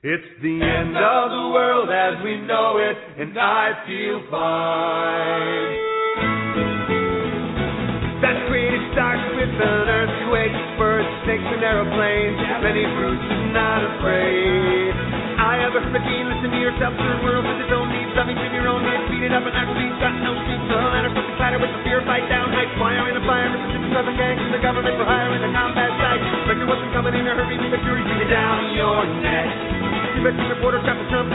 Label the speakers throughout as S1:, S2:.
S1: It's the end of the world as we know it, and I feel fine. That creative starts with an earthquake, birds, snakes, and aeroplanes. Lenny Bruce is not afraid. I have a fifteen, listen to yourself, turn world with its own needs, something in your own head, beat it up and actually got no seats. The ladder, something clatter with the fear, fight down, height, fire in a fire, Mississippi, Southern gangs, the government for hire in the combat site. Record wasn't coming in a hurry, the fury, beat down your neck. You the but corner, devil, devil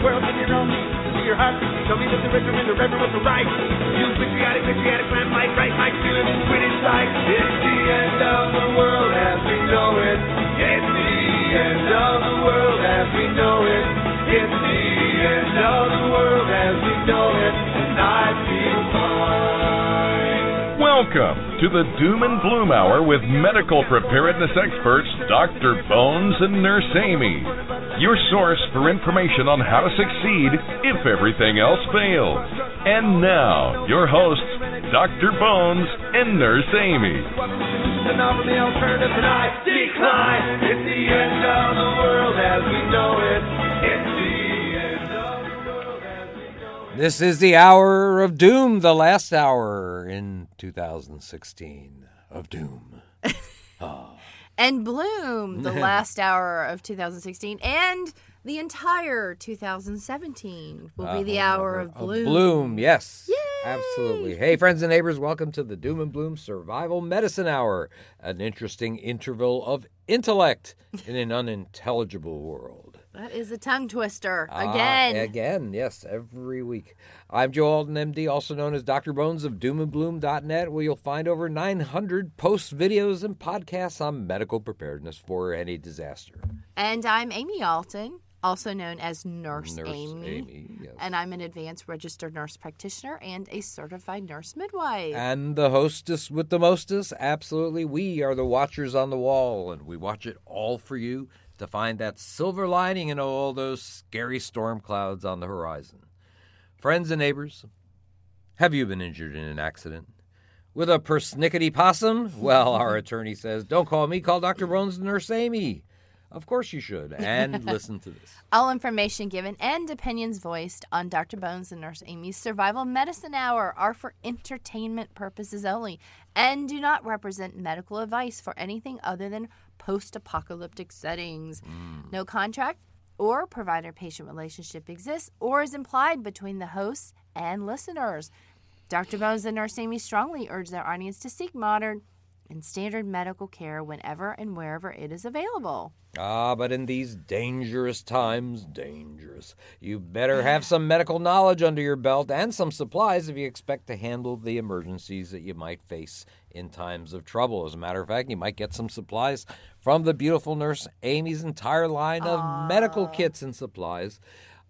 S1: world in your own needs. To your heart, tell me that the in the was the right. You patriotic, patriotic, right. It's the end of the world as we know it. It's the end of the world as we know it. It's the end of the world as we know it. And I feel fine.
S2: Welcome to the Doom and Bloom Hour with medical preparedness experts Dr. Bones and Nurse Amy. Your source for information on how to succeed if everything else fails. And now, your hosts, Dr. Bones and Nurse Amy.
S1: Decline. It's the end of the world as we know it.
S3: This is the hour of doom, the last hour in 2016 of doom.
S4: and Bloom, the last hour of 2016, and the entire 2017 will be the hour of Bloom.
S3: Uh, Bloom, yes.
S4: Yay!
S3: Absolutely. Hey, friends and neighbors, welcome to the Doom and Bloom Survival Medicine Hour, an interesting interval of intellect in an unintelligible world.
S4: That is a tongue twister
S3: Ah,
S4: again.
S3: again, yes, every week. I'm Joe Alton, MD, also known as Dr. Bones of doomandbloom.net, where you'll find over 900 posts, videos, and podcasts on medical preparedness for any disaster.
S4: And I'm Amy Alton, also known as Nurse,
S3: Nurse
S4: Amy.
S3: Amy, yes.
S4: And I'm an advanced registered nurse practitioner and a certified nurse midwife.
S3: And the hostess with the mostest, absolutely. We are the watchers on the wall, and we watch it all for you to find that silver lining in all those scary storm clouds on the horizon. Friends and neighbors, have you been injured in an accident? With a persnickety possum? Well, our attorney says, don't call me, call Dr. Bones and Nurse Amy. Of course you should. And listen to this.
S4: All information given and opinions voiced on Dr. Bones and Nurse Amy's Survival Medicine Hour are for entertainment purposes only and do not represent medical advice for anything other than post apocalyptic settings. No contract or provider patient relationship exists or is implied between the hosts and listeners. Dr. Bones and Nurse Amy strongly urge their audience to seek modern and standard medical care whenever and wherever it is available.
S3: Ah, but in these dangerous times, dangerous, you better have some medical knowledge under your belt and some supplies if you expect to handle the emergencies that you might face in times of trouble. As a matter of fact, you might get some supplies from the beautiful nurse Amy's entire line of medical kits and supplies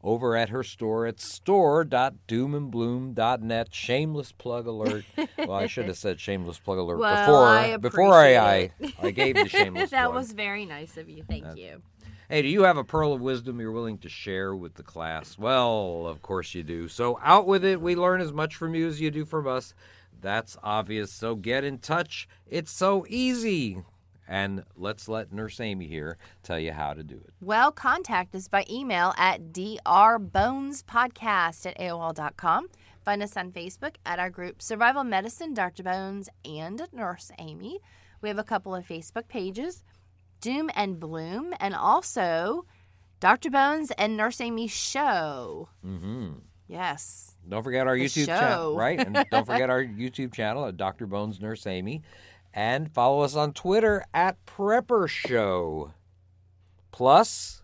S3: over at her store at store.doomandbloom.net. Shameless plug alert. well, I should have said shameless plug alert
S4: Well,
S3: before
S4: I
S3: before I, I I gave the shameless plug.
S4: that
S3: plug.
S4: was very nice of you. Thank you.
S3: Hey, do you have a pearl of wisdom you're willing to share with the class? Well, of course you do. So out with it. We learn as much from you as you do from us. That's obvious. So get in touch. It's so easy. And let's let Nurse Amy here tell you how to do it.
S4: Well, contact us by email at drbonespodcast at AOL.com. Find us on Facebook at our group Survival Medicine, Dr. Bones, and Nurse Amy. We have a couple of Facebook pages, Doom and Bloom, and also Dr. Bones and Nurse Amy Show.
S3: Mm-hmm.
S4: Yes.
S3: Don't forget our
S4: The
S3: YouTube channel, right? And don't forget our YouTube channel at Dr. Bones Nurse Amy. And follow us on Twitter at Prepper Show. Plus,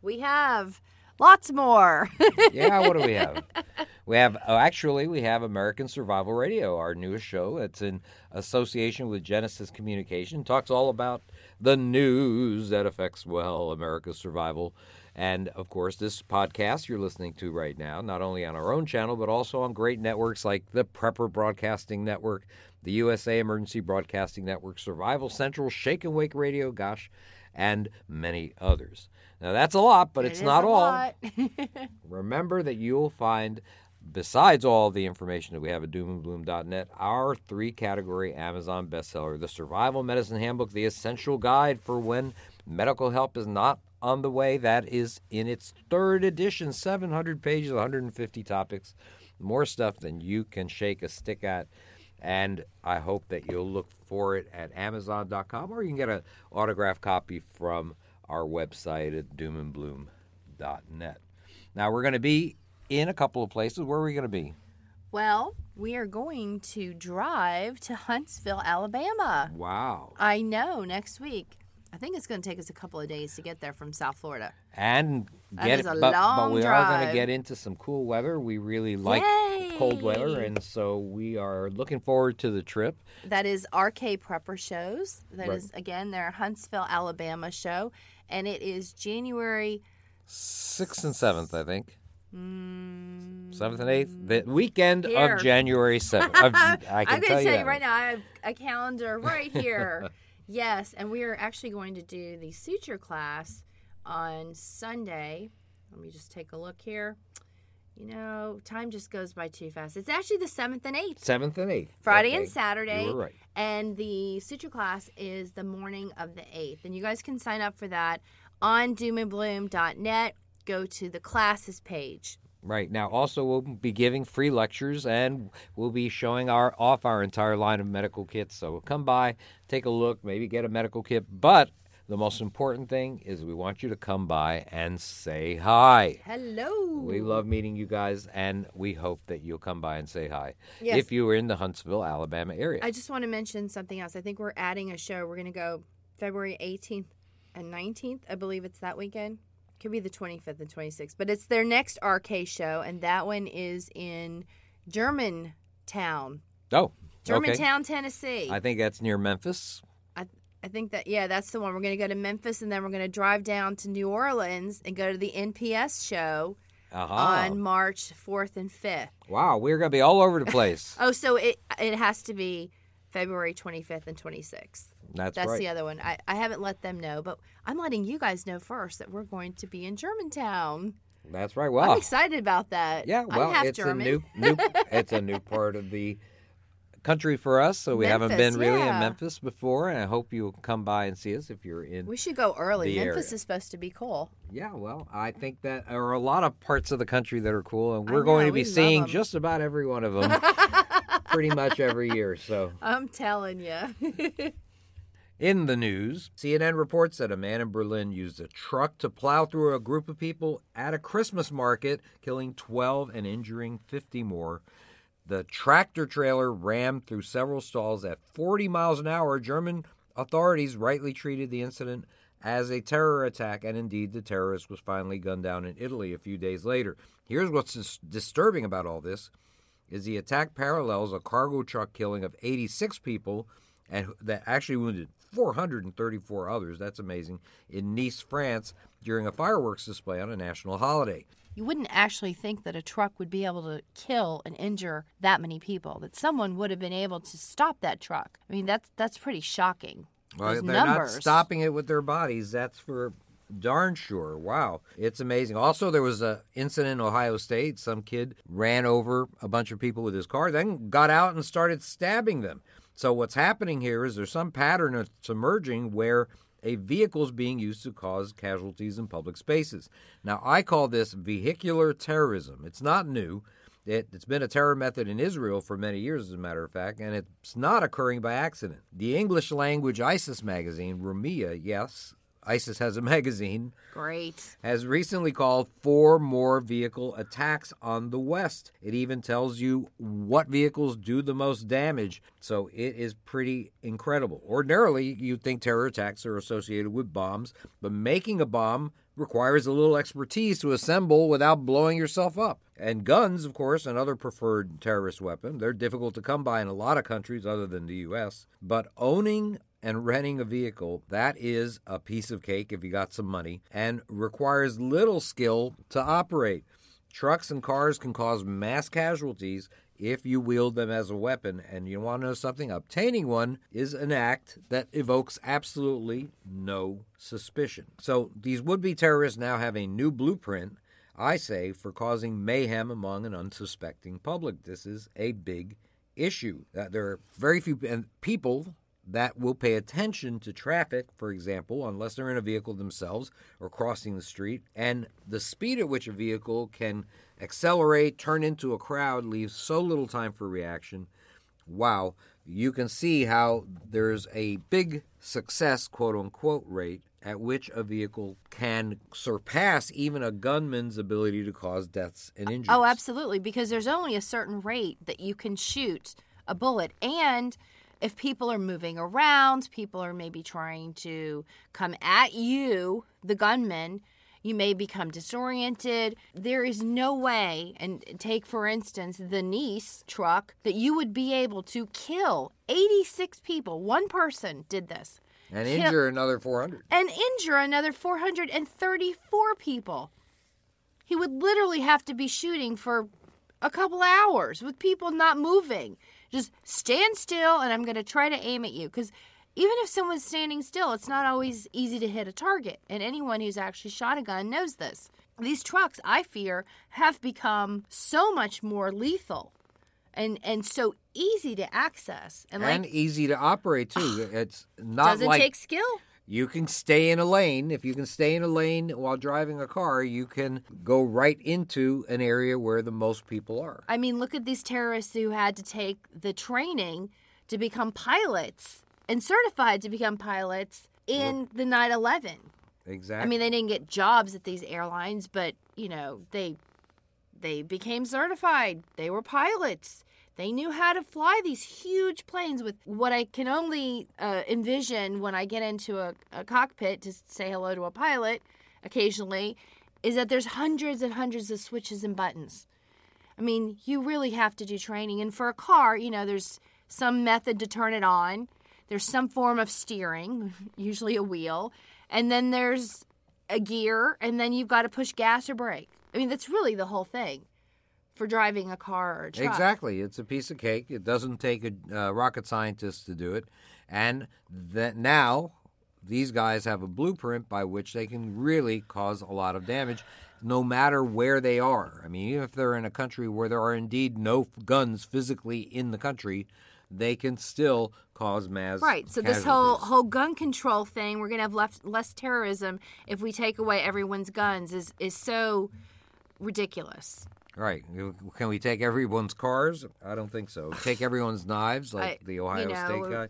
S4: We have lots more.
S3: yeah, what do we have? We have oh, actually we have American Survival Radio, our newest show. It's in association with Genesis Communication. Talks all about the news that affects well America's survival. And of course, this podcast you're listening to right now, not only on our own channel, but also on great networks like the Prepper Broadcasting Network, the USA Emergency Broadcasting Network, Survival Central, Shake and Wake Radio, gosh, and many others. Now, that's a lot, but
S4: It
S3: it's not all. Remember that you'll find besides all the information that we have at doomandbloom.net, our three category Amazon bestseller, The Survival Medicine Handbook, the essential guide for when medical help is not on the way. That is in its third edition, 700 pages, 150 topics, more stuff than you can shake a stick at. And I hope that you'll look for it at Amazon.com or you can get an autographed copy from our website at doomandbloom.net. Now, we're going to be in a couple of places. Where are we going to be?
S4: Well, we are going to drive to Huntsville, Alabama.
S3: Wow.
S4: I know, next week. I think it's going to take us a couple of days to get there from South Florida.
S3: And
S4: That
S3: get
S4: is a
S3: but, but we are going to get into some cool weather. We really like cold weather, and so we are looking forward to the trip.
S4: That is RK Prepper Shows. That is
S3: Right.
S4: again, their Huntsville, Alabama show. And it is January
S3: Sixth and seventh, I think.
S4: mm,
S3: Seventh and eighth, the weekend
S4: Here.
S3: of January seventh. I can
S4: I'm going to tell you
S3: that.
S4: right now, I have a calendar right here. yes, and we are actually going to do the suture class on Sunday. Let me just take a look here. You know, time just goes by too fast. It's actually the 7th and 8th.
S3: Seventh and eighth.
S4: Friday
S3: Okay.
S4: and Saturday.
S3: You were right.
S4: And the suture class is the morning of the 8th. And you guys can sign up for that on doomandbloom.net. Go to the classes page.
S3: Right now, also we'll be giving free lectures, and we'll be showing our off our entire line of medical kits. So come by, take a look, maybe get a medical kit. But the most important thing is we want you to come by and say hi.
S4: Hello.
S3: We love meeting you guys, and we hope that you'll come by and say hi
S4: Yes.
S3: if you are in the Huntsville, Alabama area.
S4: I just want to mention something else. I think we're adding a show. We're going to go February 18th and 19th. I believe it's that weekend. Could be the 25th and 26th, but it's their next RK show, and that one is in Germantown,
S3: oh, okay.
S4: Germantown, Tennessee.
S3: I think that's near Memphis.
S4: I, I think that yeah, that's the one. We're going to go to Memphis, and then we're going to drive down to New Orleans and go to the NPS show
S3: Uh-huh.
S4: on March 4th and 5th.
S3: Wow, we're going to be all over the place.
S4: Oh, so it it has to be February 25th and 26th.
S3: That's,
S4: That's
S3: right.
S4: the other one. I, I haven't let them know, but I'm letting you guys know first that we're going to be in Germantown.
S3: That's right. Well,
S4: I'm excited about that.
S3: Yeah, well, it's
S4: German.
S3: a new, new it's a new part of the country for us. So we haven't been really in. Memphis before, and I hope you'll come by and see us if you're in.
S4: we should go early. Memphis
S3: area.
S4: is supposed to be cool.
S3: yeah, well, I think that there are a lot of parts of the country that are cool, and we're going
S4: know,
S3: to be
S4: seeing love
S3: seeing
S4: 'em.
S3: just about every one of them, pretty much every year. So.
S4: I'm telling you.
S3: In the news, CNN reports that a man in Berlin used a truck to plow through a group of people at a Christmas market, killing 12 and injuring 50 more. The tractor trailer rammed through several stalls at 40 miles an hour. German authorities rightly treated the incident as a terror attack, and indeed, the terrorist was finally gunned down in Italy a few days later. Here's what's dis- disturbing about all this is the attack parallels a cargo truck killing of 86 people and that actually wounded 434 others. That's amazing. In Nice, France, during a fireworks display on a national holiday.
S4: you wouldn't actually think that a truck would be able to kill and injure that many people. That someone would have been able to stop that truck. I mean, that's that's pretty shocking.
S3: Well, they're
S4: numbers.
S3: not stopping it with their bodies. That's for darn sure. Wow, it's amazing. Also, there was a incident in Ohio State. Some kid ran over a bunch of people with his car, then got out and started stabbing them. So what's happening here is there's some pattern that's emerging where a vehicle is being used to cause casualties in public spaces. Now, I call this vehicular terrorism. It's not new. It, it's been a terror method in Israel for many years, as a matter of fact, and it's not occurring by accident. The English language ISIS magazine, Rumiyah, yes, ISIS has a magazine,
S4: Great.
S3: has recently called for more vehicle attacks on the West. It even tells you what vehicles do the most damage. So it is pretty incredible. Ordinarily, you'd think terror attacks are associated with bombs, but making a bomb requires a little expertise to assemble without blowing yourself up. And guns, of course, another preferred terrorist weapon. They're difficult to come by in a lot of countries other than the U.S. But owning and renting a vehicle, that is a piece of cake if you got some money and requires little skill to operate. Trucks and cars can cause mass casualties if you wield them as a weapon. And you want to know something? Obtaining one is an act that evokes absolutely no suspicion. So these would be terrorists now have a new blueprint. I say, for causing mayhem among an unsuspecting public. This is a big issue. Uh, there are very few people that will pay attention to traffic, for example, unless they're in a vehicle themselves or crossing the street. And the speed at which a vehicle can accelerate, turn into a crowd, leaves so little time for reaction. Wow, you can see how there's a big success, quote unquote, rate at which a vehicle can surpass even a gunman's ability to cause deaths and injuries.
S4: Oh, absolutely, because there's only a certain rate that you can shoot a bullet. And if people are moving around, people are maybe trying to come at you, the gunman, you may become disoriented. There is no way, and take for instance the Nice truck, that you would be able to kill 86 people. One person did this.
S3: and
S4: kill-
S3: injure another 400.
S4: and injure another 434 people. He would literally have to be shooting for a couple hours with people not moving. Just stand still, and I'm going to try to aim at you. Because even if someone's standing still, it's not always easy to hit a target. And anyone who's actually shot a gun knows this. These trucks, I fear, have become so much more lethal and, and so easy to access. And,
S3: And easy to operate too. It's not
S4: doesn't
S3: like
S4: take skill.
S3: You can stay in a lane. If you can stay in a lane while driving a car, you can go right into an area where the most people are.
S4: I mean, look at these terrorists who had to take the training to become pilots and certified to become pilots in the 9 11.
S3: Exactly.
S4: I mean, they didn't get jobs at these airlines, but, you know, they they became certified. They were pilots. They knew how to fly these huge planes with what I can only uh, envision when I get into a, a cockpit to say hello to a pilot occasionally is that there's hundreds and hundreds of switches and buttons. I mean, you really have to do training. And for a car, you know, there's some method to turn it on, there's some form of steering, usually a wheel, and then there's a gear, and then you've got to push gas or brake. I mean, that's really the whole thing for driving a car or a truck.
S3: Exactly. It's a piece of cake. It doesn't take a uh, rocket scientist to do it. And that now these guys have a blueprint by which they can really cause a lot of damage no matter where they are. I mean, even if they're in a country where there are indeed no f- guns physically in the country, they can still cause mass
S4: Right. So this whole whole gun control thing, we're gonna have left, less terrorism if we take away everyone's guns, is is so ridiculous.
S3: Right. Can we take everyone's cars? I don't think so. Take everyone's knives, like
S4: I-
S3: the Ohio
S4: you know,
S3: State guy. Uh,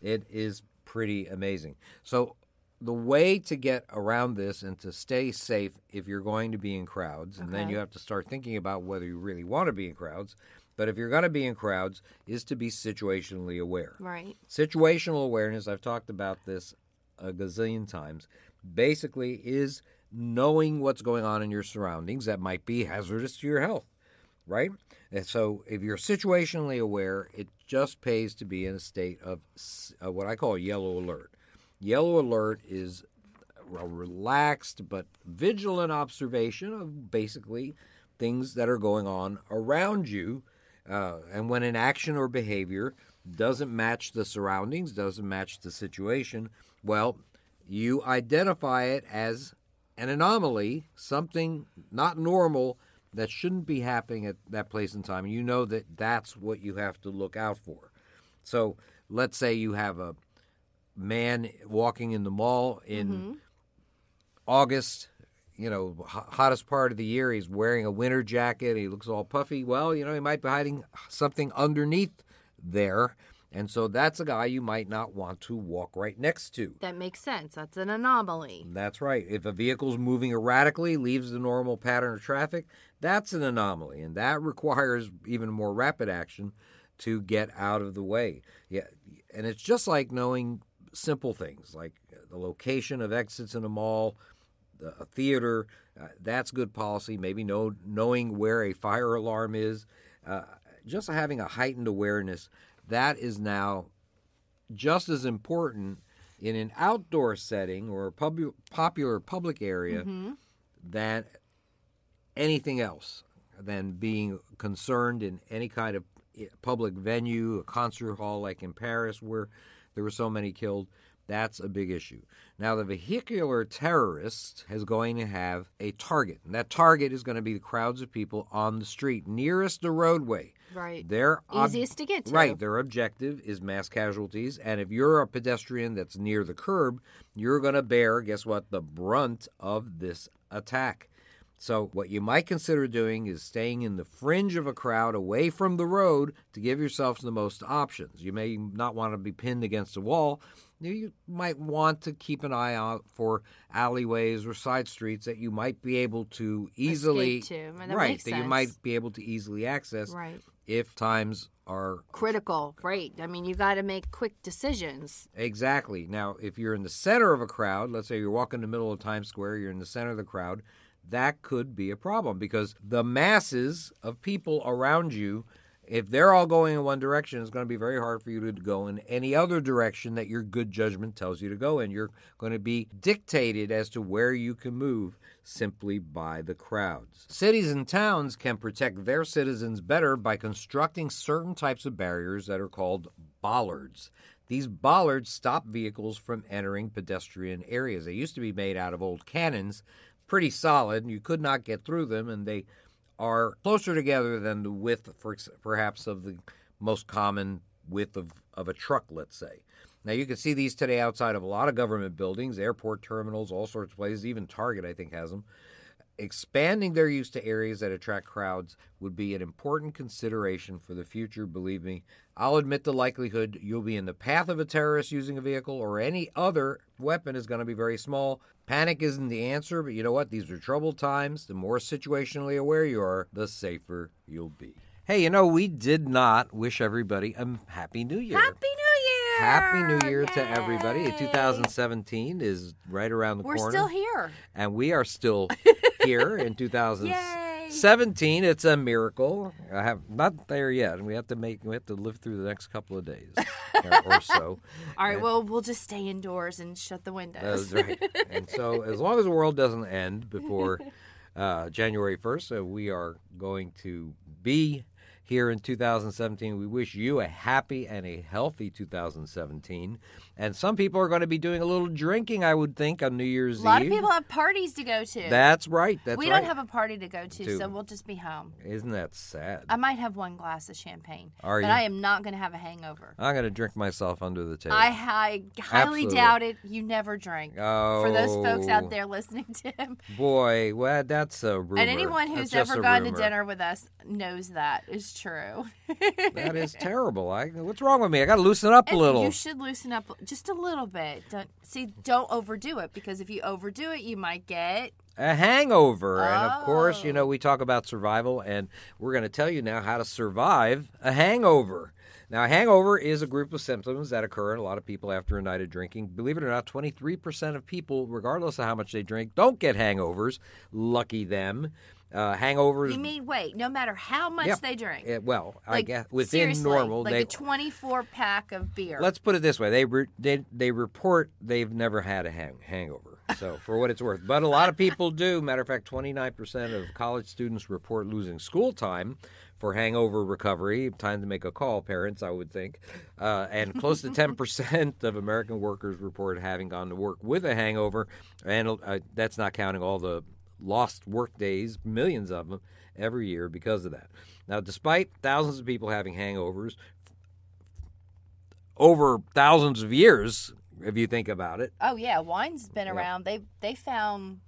S3: it is pretty amazing. So, the way to get around this and to stay safe if you're going to be in crowds, and then you have to start thinking about whether you really want to be in crowds, but if you're going to be in crowds, is to be situationally aware.
S4: Right.
S3: Situational awareness, I've talked about this a gazillion times, basically is knowing what's going on in your surroundings that might be hazardous to your health, right? And so if you're situationally aware, it just pays to be in a state of uh, what I call yellow alert. Yellow alert is a relaxed but vigilant observation of basically things that are going on around you. Uh, and when an action or behavior doesn't match the surroundings, doesn't match the situation, well, you identify it as an anomaly, something not normal that shouldn't be happening at that place and time. You know that that's what you have to look out for. So let's say you have a man walking in the mall in mm-hmm. August, you know, hottest part of the year. He's wearing a winter jacket. He looks all puffy. Well, you know, he might be hiding something underneath there. And so that's a guy you might not want to walk right next to.
S4: That makes sense. That's an anomaly.
S3: That's right. If a vehicle's moving erratically, leaves the normal pattern of traffic, that's an anomaly, and that requires even more rapid action to get out of the way. Yeah, and it's just like knowing simple things like the location of exits in a mall, the, a theater. Uh, that's good policy. Maybe know knowing where a fire alarm is. Uh, just having a heightened awareness that is now just as important in an outdoor setting or a pub- popular public area mm-hmm. than anything else, than being concerned in any kind of eh, public venue, a concert hall like in Paris where there were so many killed. That's a big issue. Now, the vehicular terrorist is going to have a target, and that target is going to be the crowds of people on the street nearest the roadway.
S4: Right.
S3: Their ob-
S4: Easiest to get to.
S3: Right. Their objective is mass casualties. And if you're a pedestrian that's near the curb, you're going to bear, guess what, the brunt of this attack. So, what you might consider doing is staying in the fringe of a crowd away from the road to give yourself the most options. You may not want to be pinned against a wall. You might want to keep an eye out for alleyways or side streets that you might be able to easily
S4: to. That
S3: right that you might be able to easily access
S4: Right.
S3: if times are
S4: Critical. Right. I mean, you got to make quick decisions.
S3: Exactly. Now, if you're in the center of a crowd, let's say you're walking in the middle of Times Square, you're in the center of the crowd, that could be a problem because the masses of people around you, if they're all going in one direction, it's going to be very hard for you to go in any other direction that your good judgment tells you to go in. You're going to be dictated as to where you can move simply by the crowds. Cities and towns can protect their citizens better by constructing certain types of barriers that are called bollards. These bollards stop vehicles from entering pedestrian areas. They used to be made out of old cannons, pretty solid, you could not get through them, and they are closer together than the width, perhaps, of the most common width of, of a truck, let's say. Now, you can see these today outside of a lot of government buildings, airport terminals, all sorts of places. Even Target, I think, has them. Expanding their use to areas that attract crowds would be an important consideration for the future, believe me. I'll admit the likelihood you'll be in the path of a terrorist using a vehicle or any other weapon is going to be very small. Panic isn't the answer, but you know what? These are troubled times. The more situationally aware you are, the safer you'll be. Hey, you know, we did not wish everybody a Happy New Year.
S4: Happy New!
S3: Happy New Year to everybody. 2017 is right around the corner.
S4: We're still here.
S3: And we are still here in
S4: Yay!
S3: 2017. It's a miracle. I have not there yet, and we have to make we have to live through the next couple of days or, so.
S4: All right, well, we'll just stay indoors and shut the windows.
S3: That's right. And so, as long as the world doesn't end before uh, January 1st, uh, we are going to be here in 2017. We wish you a happy and a healthy 2017. And some people are going to be doing a little drinking, I would think, on New Year's Eve.
S4: a lot
S3: Eve.
S4: of people have parties to go to.
S3: That's right. That's
S4: we
S3: right.
S4: don't have a party to go to,
S3: To-
S4: so we'll just be home.
S3: Isn't that sad?
S4: I might have one glass of champagne,
S3: Are
S4: but
S3: you?
S4: I am not going to have a hangover.
S3: I'm going to drink myself under the table.
S4: I, I highly
S3: Absolutely.
S4: doubt it. You never drink.
S3: oh,
S4: For those folks out oh. there listening to him,
S3: Boy, well, that's a rumor.
S4: and anyone who's
S3: That's
S4: ever gone to dinner with us knows that is true.
S3: That is terrible. I, what's wrong with me? I got to loosen up a little.
S4: You should loosen up just a little bit. Don't see. Don't overdo it because if you overdo it, you might get.
S3: a hangover. And of course, you
S4: Oh.
S3: know, we talk about survival, and we're going to tell you now how to survive a hangover. Now, a hangover is a group of symptoms that occur in a lot of people after a night of drinking. Believe it or not, 23% of people, regardless of how much they drink, don't get hangovers. Lucky them. Uh, hangovers.
S4: You mean wait? No matter how much
S3: Yep.
S4: they drink,
S3: well, I guess within normal,
S4: like
S3: they
S4: a twenty-four pack of beer.
S3: Let's put it this way: they re- they they report they've never had a hang- hangover. So for what it's worth, but a lot of people do. Matter of fact, twenty nine percent of college students report losing school time for hangover recovery. Time to make a call, parents. I would think, uh, and close to ten percent of American workers report having gone to work with a hangover, and uh, that's not counting all the lost work days, millions of them every year because of that. Now, despite thousands of people having hangovers, over thousands of years, if you think about it.
S4: oh yeah, wine's been
S3: Yep.
S4: around. They they found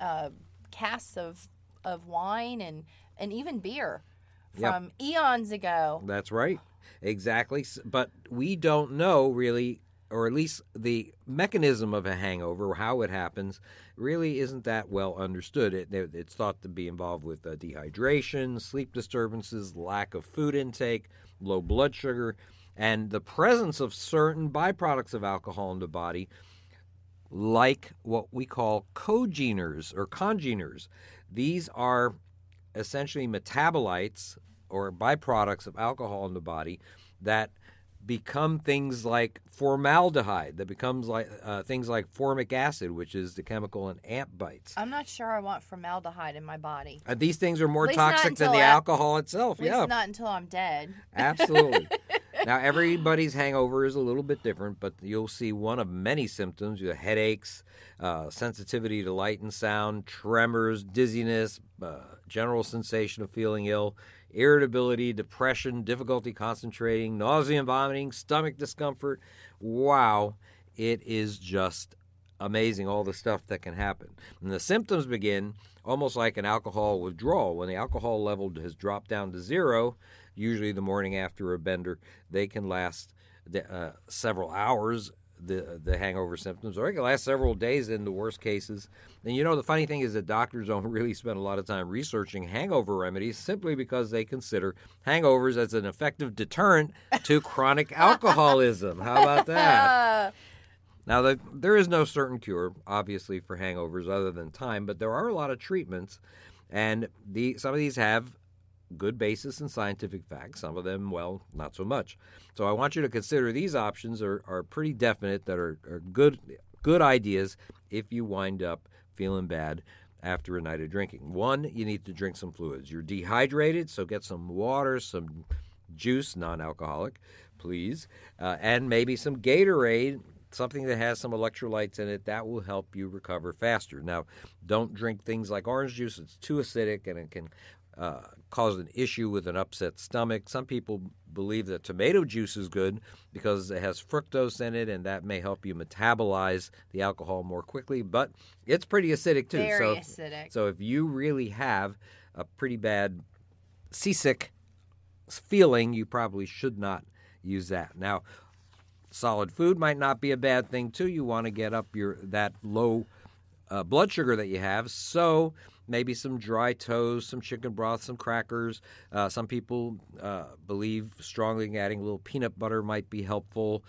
S4: uh, casks of of wine and and even beer
S3: Yep.
S4: from eons ago.
S3: That's right. Exactly. But we don't know really, or at least the mechanism of a hangover, how it happens, really isn't that well understood. It, it- it's thought to be involved with uh, dehydration, sleep disturbances, lack of food intake, low blood sugar, and the presence of certain byproducts of alcohol in the body like what we call cogeners or congeners. These are essentially metabolites or byproducts of alcohol in the body that become things like formaldehyde, that becomes like uh, things like formic acid, which is the chemical in ant bites.
S4: I'm not sure I want formaldehyde in my body.
S3: Uh, these things are more
S4: At least not
S3: toxic than the
S4: I-
S3: alcohol itself.
S4: At least
S3: Yeah,
S4: not until I'm dead.
S3: absolutely. now, everybody's hangover is a little bit different, but you'll see one of many symptoms: you have headaches, uh, sensitivity to light and sound, tremors, dizziness, uh, general sensation of feeling ill, irritability, depression, difficulty concentrating, nausea and vomiting, stomach discomfort. Wow, it is just amazing all the stuff that can happen. And the symptoms begin almost like an alcohol withdrawal. When the alcohol level has dropped down to zero, usually the morning after a bender, they can last uh, several hours. The, the hangover symptoms, or it can last several days in the worst cases. And you know, the funny thing is that doctors don't really spend a lot of time researching hangover remedies simply because they consider hangovers as an effective deterrent to chronic alcoholism. How about that? Now, the, there is no certain cure, obviously, for hangovers other than time, but there are a lot of treatments, and the, some of these have good basis in scientific facts. Some of them, well, not so much. So I want you to consider these options are, are pretty definite that are, are good good ideas if you wind up feeling bad after a night of drinking. One, you need to drink some fluids. You're dehydrated, so get some water, some juice, non-alcoholic, please, uh, and maybe some Gatorade something that has some electrolytes in it that will help you recover faster. Now, don't drink things like orange juice; it's too acidic and it can uh, cause an issue with an upset stomach. Some people believe that tomato juice is good because it has fructose in it, and that may help you metabolize the alcohol more quickly. But it's pretty acidic too.
S4: Very
S3: so,
S4: acidic.
S3: So if you really have a pretty bad seasick feeling, you probably should not use that. Now, solid food might not be a bad thing too. You want to get up your that low uh, blood sugar that you have. So maybe some dry toast, some chicken broth, some crackers. Uh, some people uh, believe strongly adding a little peanut butter might be helpful.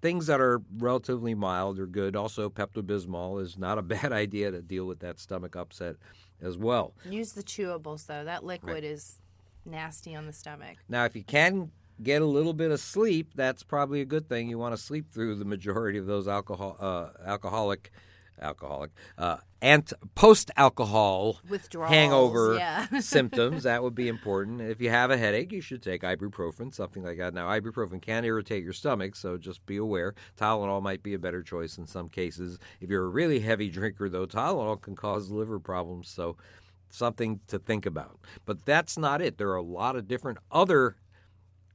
S3: Things that are relatively mild are good. Also, Pepto Bismol is not a bad idea to deal with that stomach upset as well.
S4: Use the chewables though. That liquid is nasty on the stomach.
S3: Now, if you can get a little bit of sleep, that's probably a good thing. You want to sleep through the majority of those alcohol, uh, alcoholic, alcoholic, uh, and post-alcohol hangover
S4: yeah.
S3: symptoms. That would be important. If you have a headache, you should take ibuprofen, something like that. Now, ibuprofen can irritate your stomach, so just be aware. Tylenol might be a better choice in some cases. If you're a really heavy drinker, though, Tylenol can cause liver problems. So something to think about. But that's not it. There are a lot of different other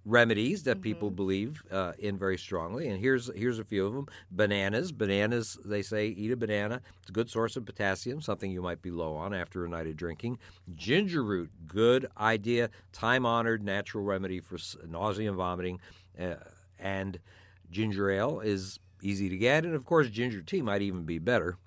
S3: remedies that people believe uh, in very strongly. And here's here's a few of them: bananas. Bananas, they say, eat a banana. It's a good source of potassium, something you might be low on after a night of drinking. Ginger root, good idea, time honored natural remedy for nausea and vomiting. Uh, and ginger ale is easy to get, and of course, ginger tea might even be better.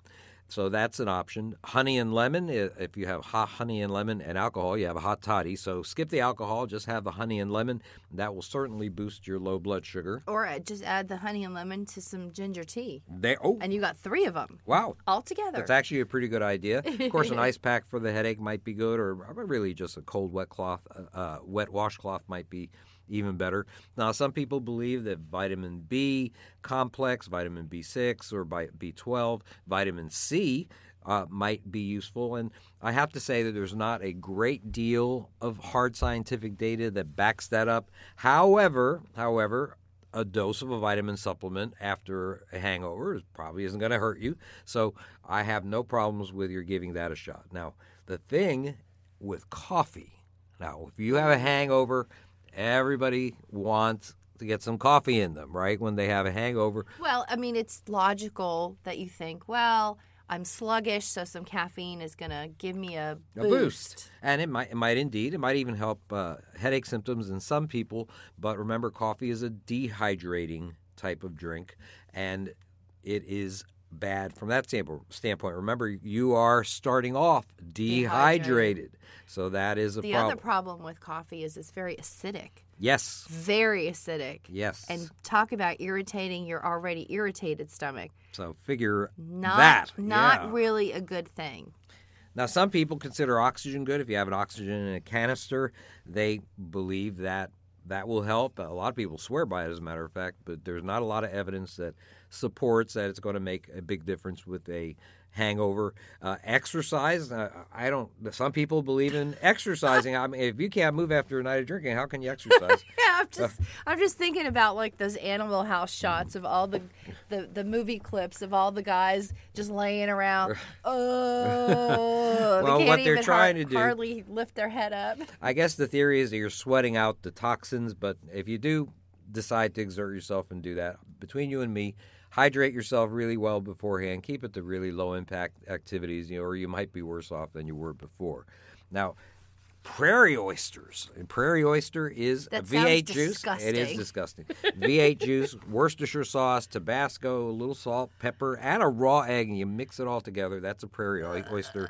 S3: So that's an option. Honey and lemon. If you have hot honey and lemon and alcohol, you have a hot toddy. So skip the alcohol, just have the honey and lemon. That will certainly boost your low blood sugar.
S4: Or uh, just add the honey and lemon to some ginger tea,
S3: There. Oh,
S4: and you got three of them
S3: wow.
S4: all together.
S3: That's actually a pretty good idea. Of course, an ice pack for the headache might be good, or really just a cold wet cloth, uh, uh, wet washcloth might be even better. Now, some people believe that vitamin B complex, vitamin B6 or B12, vitamin C uh, might be useful. And I have to say that there's not a great deal of hard scientific data that backs that up. However, however, a dose of a vitamin supplement after a hangover probably isn't going to hurt you. So I have no problems with your giving that a shot. Now, the thing with coffee, now, if you have a hangover, everybody wants to get some coffee in them, right? When they have a hangover.
S4: Well, I mean, it's logical that you think, well, I'm sluggish, so some caffeine is going to give me a
S3: a boost. And it might, it might indeed, it might even help uh, headache symptoms in some people. But remember, coffee is a dehydrating type of drink, and it is bad from that standpoint. Remember, you are starting off dehydrated,
S4: Dehydrated.
S3: So that is a
S4: The
S3: problem.
S4: other problem with coffee is it's very acidic,
S3: yes,
S4: very acidic.
S3: yes.
S4: And talk about irritating your already irritated stomach.
S3: so figure
S4: Not
S3: that.
S4: not
S3: yeah.
S4: really a good thing.
S3: Now, some people consider oxygen good. If you have an oxygen in a canister, they believe that that will help. A lot of people swear by it, as a matter of fact, but there's not a lot of evidence that supports that it's going to make a big difference with a hangover. Uh, exercise. Uh, I don't. Some people believe in exercising. I mean, if you can't move after a night of drinking, how can you exercise?
S4: yeah, I'm just I'm just thinking about like those Animal House shots of all the the, the movie clips of all the guys just laying around. Oh,
S3: Well,
S4: they
S3: what they're trying to do-
S4: hardly lift their head up.
S3: I guess the theory is that you're sweating out the toxins, but if you do decide to exert yourself and do that, between you and me, hydrate yourself really well beforehand. Keep it to really low impact activities, you know, or you might be worse off than you were before. Now, prairie oysters. And prairie oyster is
S4: That
S3: V8
S4: sounds
S3: juice. It is
S4: disgusting.
S3: disgusting. V8 juice, Worcestershire sauce, Tabasco, a little salt, pepper, add a raw egg, and you mix it all together. That's a prairie oy- oyster.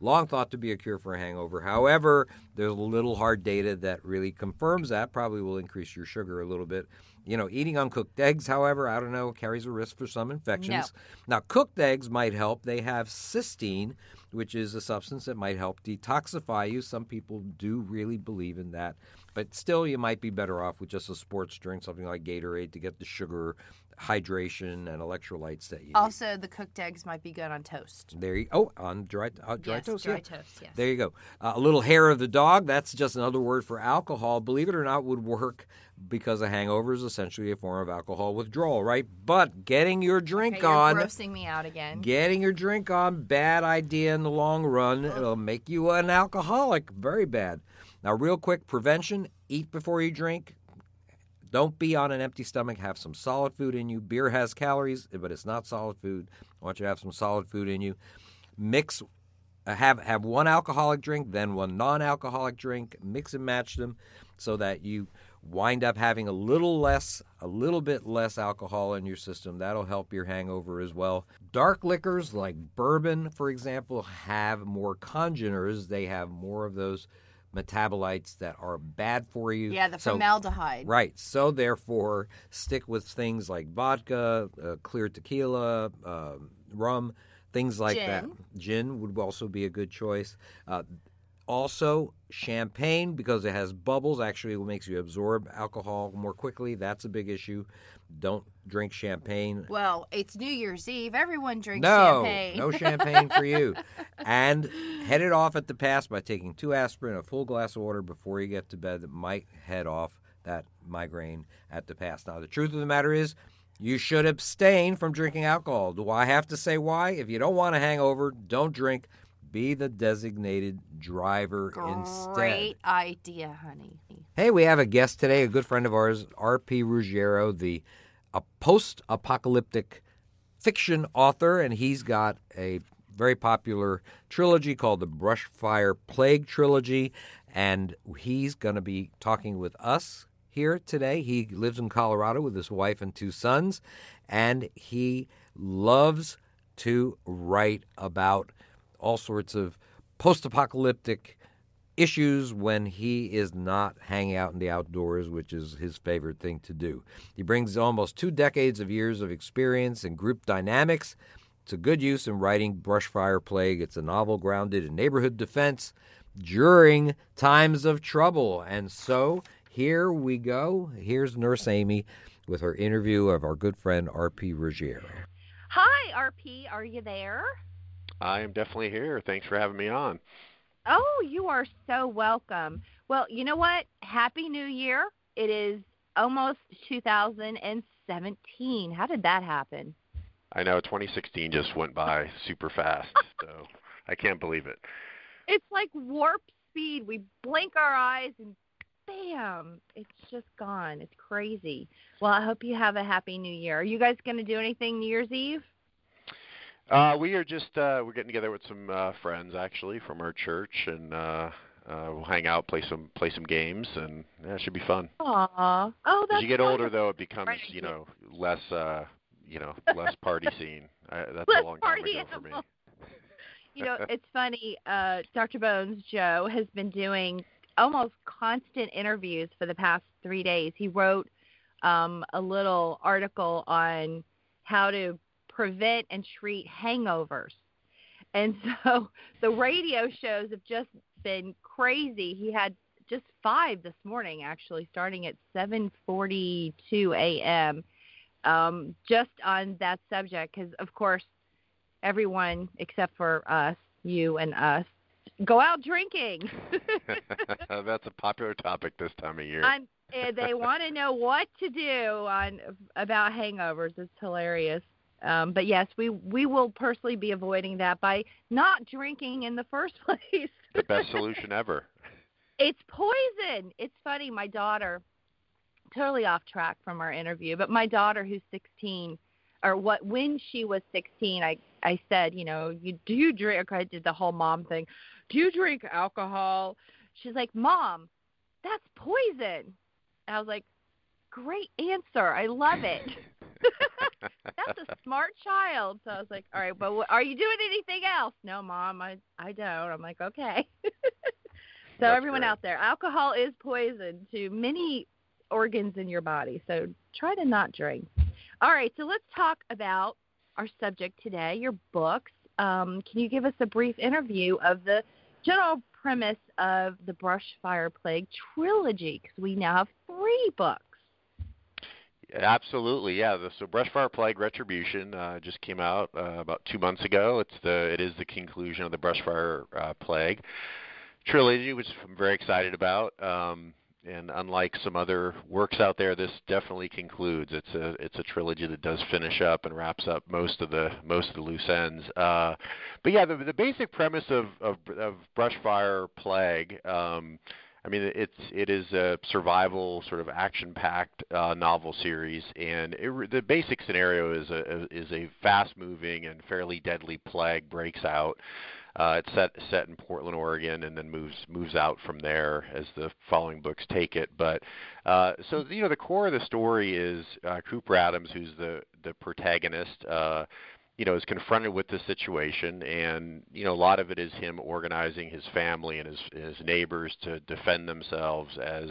S3: Long thought to be a cure for a hangover. However, there's a little hard data that really confirms that. Probably will increase your sugar a little bit. You know, eating uncooked eggs, however, I don't know, carries a risk for some infections. Now, cooked eggs might help. They have cysteine, which is a substance that might help detoxify you. Some people do really believe in that. But still, you might be better off with just a sports drink, something like Gatorade, to get the sugar, hydration, and electrolytes that you need.
S4: Also, the cooked eggs might be good on toast.
S3: There you oh on dry uh, dry
S4: yes,
S3: toast.
S4: dry
S3: yeah.
S4: toast. Yes.
S3: There you go. Uh, a little hair of the dog. That's just another word for alcohol. Believe it or not, would work because a hangover is essentially a form of alcohol withdrawal, right? But getting your drink
S4: Okay,
S3: on,
S4: grossing me out again.
S3: getting your drink on, bad idea in the long run. It'll make you an alcoholic. Very bad. Now, real quick, prevention: eat before you drink. Don't be on an empty stomach. Have some solid food in you. Beer has calories, but it's not solid food. I want you to have some solid food in you. Mix, uh, have have one alcoholic drink, then one non-alcoholic drink. Mix and match them, so that you wind up having a little less, a little bit less alcohol in your system. That'll help your hangover as well. Dark liquors like bourbon, for example, have more congeners. They have more of those metabolites that are bad for you.
S4: yeah, the
S3: So-
S4: formaldehyde.
S3: Right. So therefore, stick with things like vodka, uh, clear tequila, uh, rum, things like that.
S4: Gin.
S3: Gin would also be a good choice. Uh, also, champagne because it has bubbles actually it makes you absorb alcohol more quickly. That's a big issue. Don't drink champagne.
S4: Well, it's New Year's Eve. Everyone drinks
S3: No,
S4: champagne.
S3: no champagne for you. And head it off at the pass by taking two aspirin, a full glass of water before you get to bed. That might head off that migraine at the pass. Now, the truth of the matter is, you should abstain from drinking alcohol. Do I have to say why? If you don't want a hangover, don't drink. Be the designated driver instead.
S4: Great idea, honey.
S3: Hey, we have a guest today, a good friend of ours, R.P. Ruggiero, the a post-apocalyptic fiction author, and he's got a very popular trilogy called the Brushfire Plague Trilogy, and he's going to be talking with us here today. He lives in Colorado with his wife and two sons, and he loves to write about all sorts of post-apocalyptic issues when he is not hanging out in the outdoors, which is his favorite thing to do. He brings almost two decades of years of experience in group dynamics to good use in writing Brushfire Plague. It's a novel grounded in neighborhood defense during times of trouble. And so here we go. Here's Nurse Amy with her interview of our good friend R.P. Ruggiero.
S5: Hi, RP. Are you there?
S6: I am definitely here. Thanks for having me on.
S5: Oh, you are so welcome. Well, you know what? Happy New Year. It is almost 2017. How did that happen?
S6: I know 2016 just went by super fast, so I can't believe it.
S5: It's like warp speed. We blink our eyes and bam, it's just gone. It's crazy. Well, I hope you have a happy new year. Are you guys going to do anything New Year's Eve?
S6: Uh, we are just uh, we're getting together with some uh, friends actually from our church, and uh, uh, we'll hang out, play some play some games, and yeah, it should be fun.
S5: Aw. Oh, that's
S6: As you get older, though, it becomes
S5: Right.
S6: you know less uh, you know less party scene. I, that's
S5: Less
S6: a long time ago for me.
S5: You know, it's funny. Uh, Dr. Bones Joe has been doing almost constant interviews for the past three days. He wrote um, a little article on how to prevent and treat hangovers. And so the radio shows have just been crazy. He had just five this morning, actually, starting at 7:42 a.m. um, just on that subject because, of course, everyone except for us, you and us, go out drinking.
S6: That's a popular topic this time of year.
S5: I'm, they want to know what to do on about hangovers. It's hilarious. Um, but yes, we we will personally be avoiding that by not drinking in the first place.
S6: the best solution ever.
S5: It's poison. It's funny. My daughter, totally off track from our interview, but my daughter, who's 16, or what when she was 16, I I said, you know, you do you drink? I did the whole mom thing. Do you drink alcohol? She's like, Mom, that's poison. And I was like, Great answer. I love it. that's a smart child. So I was like, all right, but are you doing anything else? No, mom, I I don't. I'm like, okay. so
S6: That's
S5: everyone
S6: great.
S5: out there, alcohol is poison to many organs in your body. So try to not drink. All right, so let's talk about our subject today, your books. Um, can you give us a brief interview of the general premise of the Brush Fire Plague trilogy? Because we now have three books.
S6: Absolutely, yeah. The, so Brushfire Plague Retribution uh, just came out uh, about two months ago. It's the it is the conclusion of the Brushfire uh, Plague trilogy, which I'm very excited about. Um, and unlike some other works out there, this definitely concludes. It's a it's a trilogy that does finish up and wraps up most of the most of the loose ends. Uh, but yeah, the, the basic premise of of, of Brushfire Plague. Um, I mean, it's it is a survival sort of action-packed uh, novel series, and it, the basic scenario is a is a fast-moving and fairly deadly plague breaks out. Uh, it's set set in Portland, Oregon, and then moves moves out from there as the following books take it. But uh, so you know, the core of the story is uh, Cooper Adams, who's the the protagonist. Uh, you know, is confronted with the situation, and you know, a lot of it is him organizing his family and his his neighbors to defend themselves as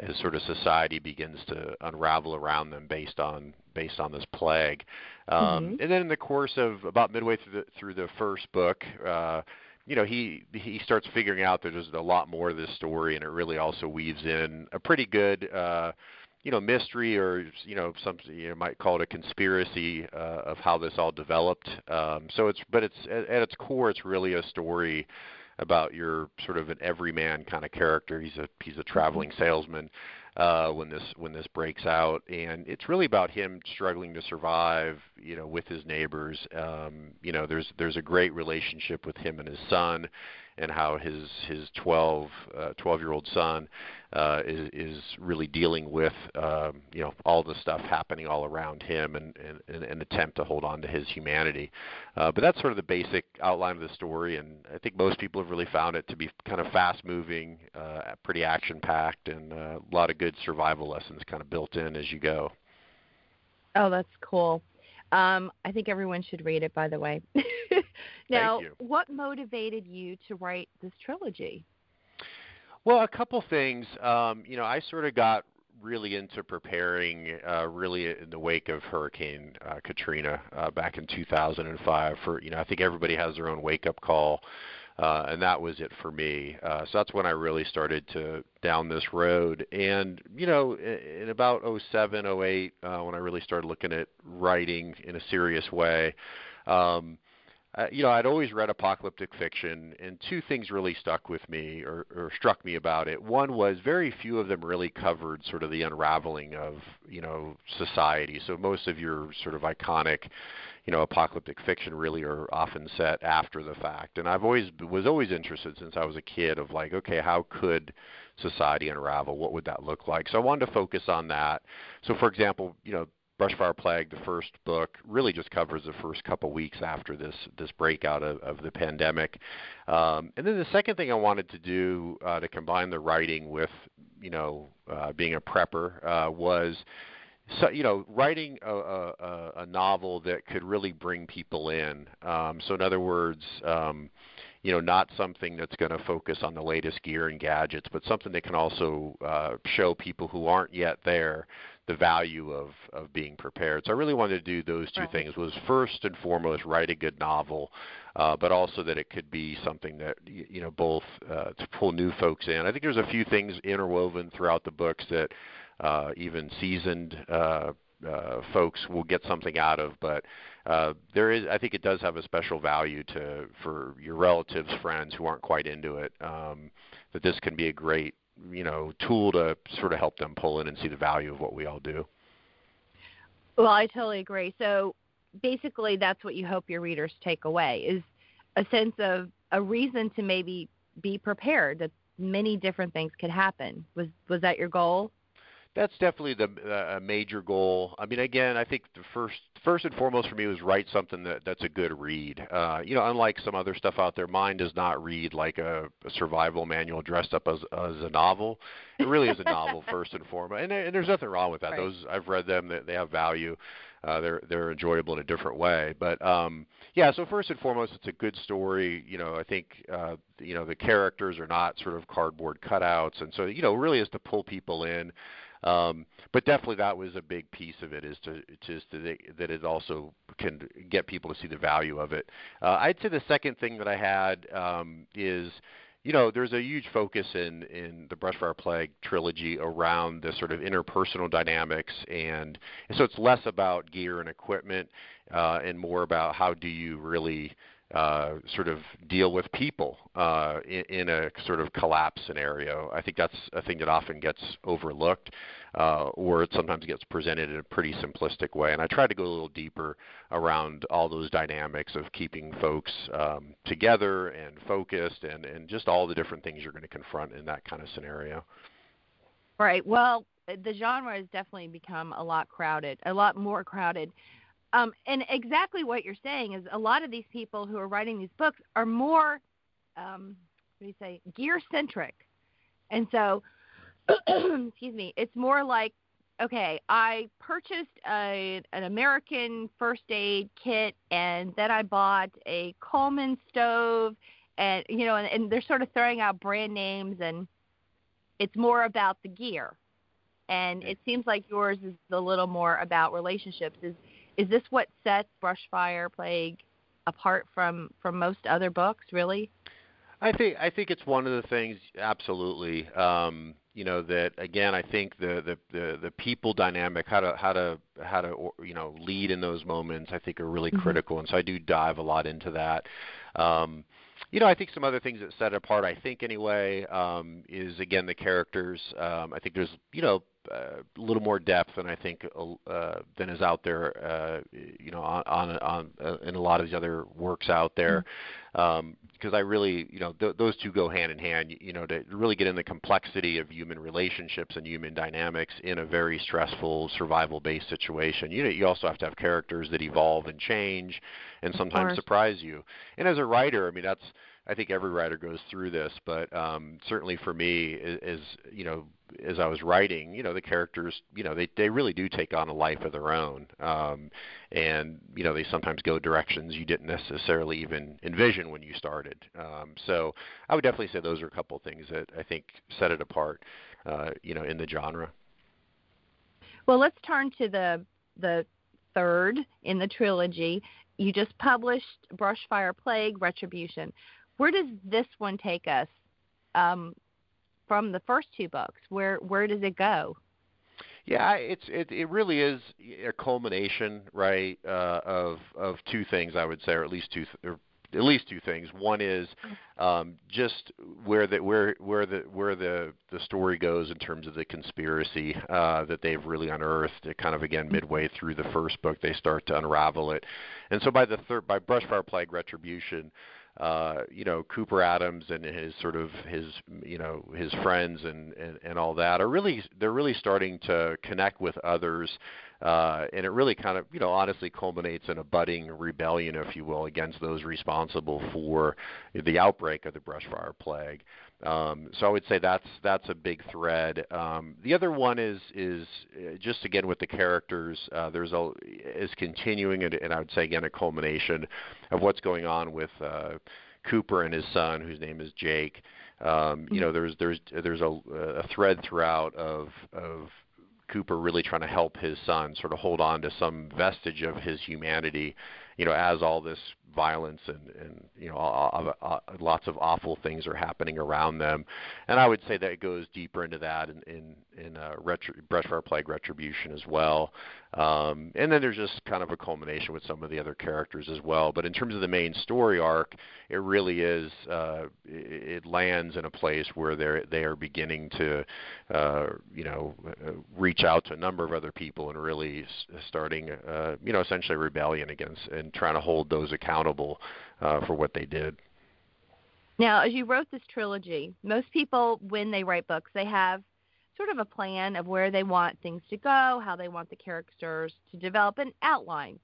S6: as sort of society begins to unravel around them based on based on this plague. Um, And then in the course of about midway through the through the first book, uh, you know, he he starts figuring out that there's a lot more to this story, and it really also weaves in a pretty good. Uh, you know mystery or you know something you might call it a conspiracy uh, of how this all developed. Um, so it's but it's at, at its core it's really a story about your sort of an everyman kind of character. He's a he's a traveling salesman uh, when this when this breaks out, and it's really about him struggling to survive. You know, with his neighbors. Um, you know, there's there's a great relationship with him and his son and how his his 12 uh, 12 year old son uh, is is really dealing with um, you know all the stuff happening all around him and, and, an attempt to hold on to his humanity. Uh, but that's sort of the basic outline of the story, and I think most people have really found it to be kind of fast moving, uh, pretty action packed, and uh, a lot of good survival lessons kind of built in as you go.
S5: Oh, that's cool. Um, I think everyone should read it, by the way. now, what motivated you to write this trilogy?
S6: Well, a couple things. Um, you know, I sort of got really into preparing, uh, really in the wake of Hurricane uh, Katrina uh, back in 2005. For you know, I think everybody has their own wake-up call, uh, and that was it for me. Uh, so that's when I really started to down this road. And you know, in, in about 07, 08, uh, when I really started looking at writing in a serious way. Um, uh, you know, I'd always read apocalyptic fiction, and two things really stuck with me or, or struck me about it. One was very few of them really covered sort of the unraveling of, you know, society. So most of your sort of iconic, you know, apocalyptic fiction really are often set after the fact. And I've always was always interested since I was a kid of like, okay, how could society unravel? What would that look like? So I wanted to focus on that. So for example, you know, Brushfire Plague, the first book, really just covers the first couple weeks after this this breakout of, of the pandemic. Um, and then the second thing I wanted to do uh, to combine the writing with, you know, uh, being a prepper uh, was, so you know, writing a, a, a novel that could really bring people in. Um, so in other words. Um, you know, not something that's going to focus on the latest gear and gadgets, but something that can also uh, show people who aren't yet there the value of of being prepared. So I really wanted to do those two
S5: Right.
S6: things. Was first and foremost write a good novel, uh, but also that it could be something that you know both uh, to pull new folks in. I think there's a few things interwoven throughout the books that uh, even seasoned uh, uh, folks will get something out of. But uh, there is, I think, it does have a special value to for your relatives, friends who aren't quite into it. Um, that this can be a great, you know, tool to sort of help them pull in and see the value of what we all do.
S5: Well, I totally agree. So basically, that's what you hope your readers take away is a sense of a reason to maybe be prepared that many different things could happen. Was was that your goal?
S6: That's definitely the uh, major goal. I mean, again, I think the first first and foremost for me was write something that that's a good read. Uh, you know, unlike some other stuff out there, mine does not read like a, a survival manual dressed up as as a novel. It really is a novel first and foremost, and, and there's nothing wrong with that.
S5: Right.
S6: Those I've read them; they, they have value. Uh, they're they're enjoyable in a different way. But um, yeah, so first and foremost, it's a good story. You know, I think uh, you know the characters are not sort of cardboard cutouts, and so you know, really is to pull people in. Um, but definitely that was a big piece of it is to just that, it also can get people to see the value of it. Uh, I'd say the second thing that I had um, is you know, there's a huge focus in in the Brushfire Plague trilogy around the sort of interpersonal dynamics, and, and so it's less about gear and equipment, uh, and more about how do you really uh, sort of deal with people uh, in, in, a sort of collapse scenario. I think that's a thing that often gets overlooked, uh, or it sometimes gets presented in a pretty simplistic way. And I try to go a little deeper around all those dynamics of keeping folks um, together and focused, and, and just all the different things you're going to confront in that kind of scenario.
S5: Right. Well, the genre has definitely become a lot crowded, a lot more crowded. Um, and exactly what you're saying is a lot of these people who are writing these books are more, um, what do you say, gear centric. And so, excuse me, it's more like, okay, I purchased a, an American first aid kit and then I bought a Coleman stove and, you know, and, and they're sort of throwing out brand names and it's more about the gear. And it seems like yours is a little more about relationships. Is is this what sets Brushfire Plague apart from from most other books? Really?
S6: I think I think it's one of the things absolutely. Um, you know that again. I think the, the the the people dynamic, how to how to how to you know lead in those moments, I think are really mm-hmm. critical. And so I do dive a lot into that. Um, you know, I think some other things that set it apart, I think anyway, um, is again the characters. Um, I think there's, you know, a little more depth than I think uh, than is out there, uh, you know, on on, on uh, in a lot of these other works out there. Mm-hmm. Um, because I really, you know, th- those two go hand in hand. You, you know, to really get in the complexity of human relationships and human dynamics in a very stressful survival-based situation. You know, you also have to have characters that evolve and change, and sometimes surprise you. And as a writer, I mean, that's I think every writer goes through this, but um, certainly for me, is, is you know, as I was writing, you know, the characters, you know, they they really do take on a life of their own, um, and you know, they sometimes go directions you didn't necessarily even envision when you started. Um, so I would definitely say those are a couple of things that I think set it apart, uh, you know, in the genre.
S5: Well, let's turn to the the third in the trilogy. You just published Brushfire Plague Retribution where does this one take us um, from the first two books? Where where does it go?
S6: Yeah, it's it it really is a culmination, right, uh, of of two things I would say, or at least two, or at least two things. One is um, just where the where where the where the the story goes in terms of the conspiracy uh, that they've really unearthed. It kind of again midway through the first book, they start to unravel it, and so by the third by Brushfire Plague Retribution uh, you know Cooper Adams and his sort of his you know his friends and, and and all that are really they're really starting to connect with others uh, and it really kind of you know honestly culminates in a budding rebellion if you will against those responsible for the outbreak of the brushfire plague um, so I would say that's that's a big thread. Um, the other one is is uh, just again with the characters. Uh, there's a is continuing, and, and, I would say again a culmination of what's going on with uh, Cooper and his son, whose name is Jake. Um, you know, there's there's there's a, a thread throughout of of Cooper really trying to help his son sort of hold on to some vestige of his humanity you know, as all this violence and and you know uh, uh, lots of awful things are happening around them, and I would say that it goes deeper into that in in, in retro, plague retribution as well. Um, and then there's just kind of a culmination with some of the other characters as well. But in terms of the main story arc, it really is uh, it, it lands in a place where they they are beginning to uh, you know uh, reach out to a number of other people and really starting uh, you know essentially rebellion against and trying to hold those accountable uh, for what they did.
S5: Now, as you wrote this trilogy, most people when they write books, they have sort of a plan of where they want things to go, how they want the characters to develop, an outline.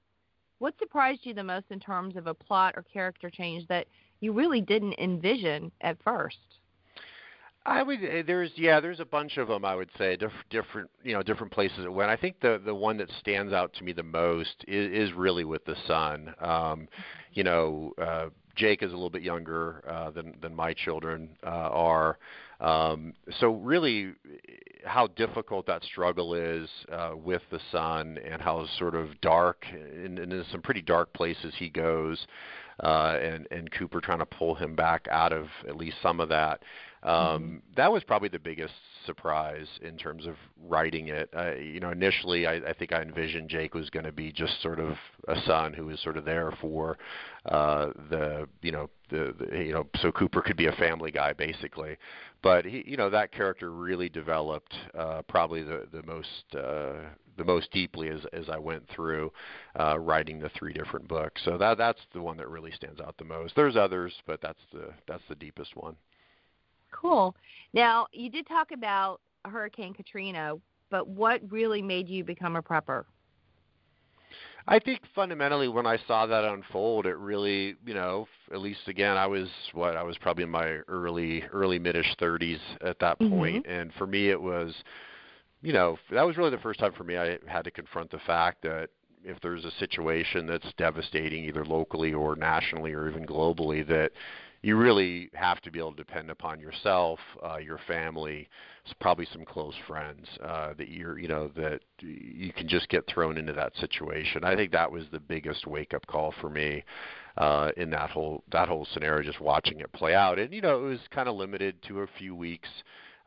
S5: What surprised you the most in terms of a plot or character change that you really didn't envision at first?
S6: I would eh, there's yeah there's a bunch of them I would say diff, different you know different places it went. I think the the one that stands out to me the most is, is really with the son. Um, you know, uh, Jake is a little bit younger uh, than than my children uh, are. Um, so really, how difficult that struggle is uh, with the son, and how sort of dark and, and in some pretty dark places he goes, uh, and and Cooper trying to pull him back out of at least some of that. Um, mm-hmm. That was probably the biggest surprise in terms of writing it. Uh, you know, initially I, I think I envisioned Jake was going to be just sort of a son who was sort of there for uh, the you know the, the you know so Cooper could be a family guy basically. But he you know that character really developed uh, probably the the most uh, the most deeply as as I went through uh, writing the three different books. So that that's the one that really stands out the most. There's others, but that's the that's the deepest one.
S5: Cool. Now, you did talk about Hurricane Katrina, but what really made you become a prepper?
S6: I think fundamentally when I saw that unfold, it really, you know, at least again, I was what I was probably in my early, early midish 30s at that mm-hmm. point, and for me, it was, you know, that was really the first time for me I had to confront the fact that if there's a situation that's devastating either locally or nationally or even globally, that you really have to be able to depend upon yourself, uh, your family, probably some close friends uh, that you're, you know, that you can just get thrown into that situation. I think that was the biggest wake up call for me uh, in that whole that whole scenario, just watching it play out. And you know, it was kind of limited to a few weeks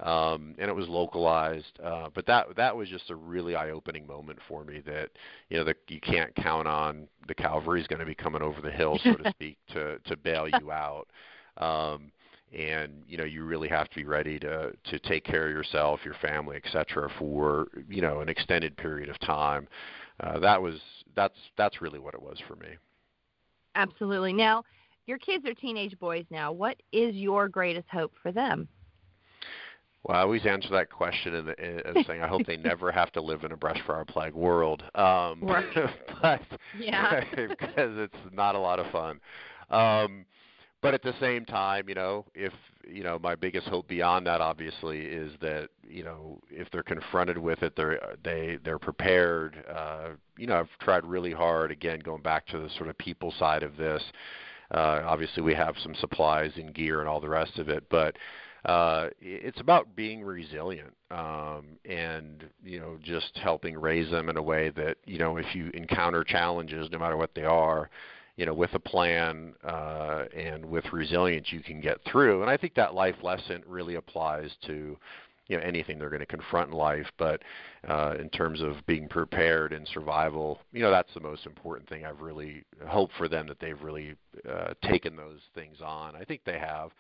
S6: um, and it was localized. Uh, but that that was just a really eye-opening moment for me. That you know, that you can't count on the cavalry's going to be coming over the hill, so to speak, to to bail you out. Um, and you know you really have to be ready to to take care of yourself, your family, etc. for you know an extended period of time. Uh, that was that's that's really what it was for me.
S5: Absolutely. Now, your kids are teenage boys now. What is your greatest hope for them?
S6: Well, I always answer that question in, in, in saying I hope they never have to live in a brush fire plague world. Um,
S5: right.
S6: but
S5: yeah,
S6: because it's not a lot of fun. Um, but at the same time, you know, if you know, my biggest hope beyond that, obviously, is that you know, if they're confronted with it, they're they they're prepared. Uh, you know, I've tried really hard. Again, going back to the sort of people side of this. Uh, obviously, we have some supplies and gear and all the rest of it, but uh, it's about being resilient um, and you know just helping raise them in a way that you know if you encounter challenges, no matter what they are, you know with a plan uh, and with resilience you can get through. And I think that life lesson really applies to you know anything they're going to confront in life. But uh in terms of being prepared and survival you know that's the most important thing i've really hoped for them that they've really uh taken those things on. I think they have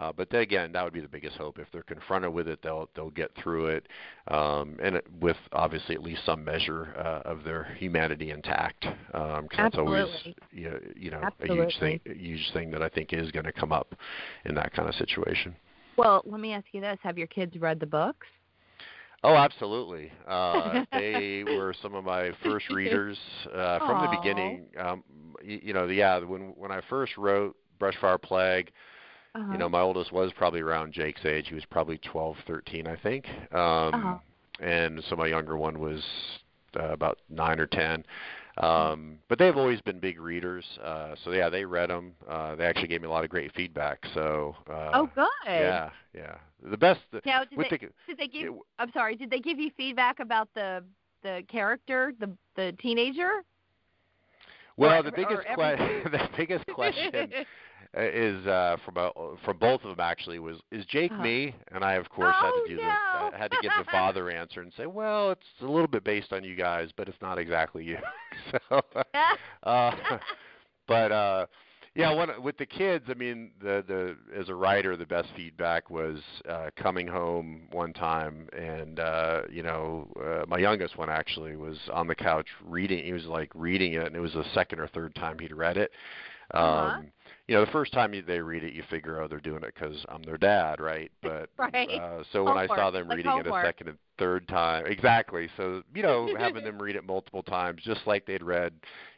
S6: uh, but then again, that would be the biggest hope. If they're confronted with it, they'll they'll get through it, um, and it, with obviously at least some measure uh, of their humanity intact. Um, cause that's always you know, you know a huge thing, a huge thing that I think is going to come up in that kind of situation.
S5: Well, let me ask you this: Have your kids read the books?
S6: Oh, absolutely. Uh, they were some of my first readers uh, from the beginning. Um, you, you know, yeah, when when I first wrote Brushfire Plague, uh-huh. You know, my oldest was probably around Jake's age. He was probably 12, 13, I think. Um, uh-huh. And so my younger one was uh, about nine or ten. Um, but they've always been big readers. Uh, so yeah, they read them. Uh, they actually gave me a lot of great feedback. So uh,
S5: oh, good.
S6: Yeah, yeah. The best.
S5: Now, did, they, the, did they give? It, I'm sorry. Did they give you feedback about the the character, the the teenager?
S6: Well,
S5: Or-
S6: the biggest question, the biggest question is uh, from uh, from both of them actually was is Jake
S5: Uh-huh.
S6: me? And I of course had
S5: Oh,
S6: to do the
S5: no.
S6: uh, had to give the father answer and say, well, it's a little bit based on you guys, but it's not exactly you. so, uh, but uh, yeah, one with the kids, I mean, the the as a writer, the best feedback was uh, coming home one time, and uh, you know, uh, my youngest one actually was on the couch reading. He was like reading it, and it was the second or third time he'd read it. Um,
S5: Uh-huh.
S6: You know, the first time you, they read it, you figure, oh, they're doing it because I'm their dad, right? But
S5: Right.
S6: uh, so when I saw them
S5: like
S6: reading it a second and third time, exactly. So you know, having them read it multiple times, just like they'd read,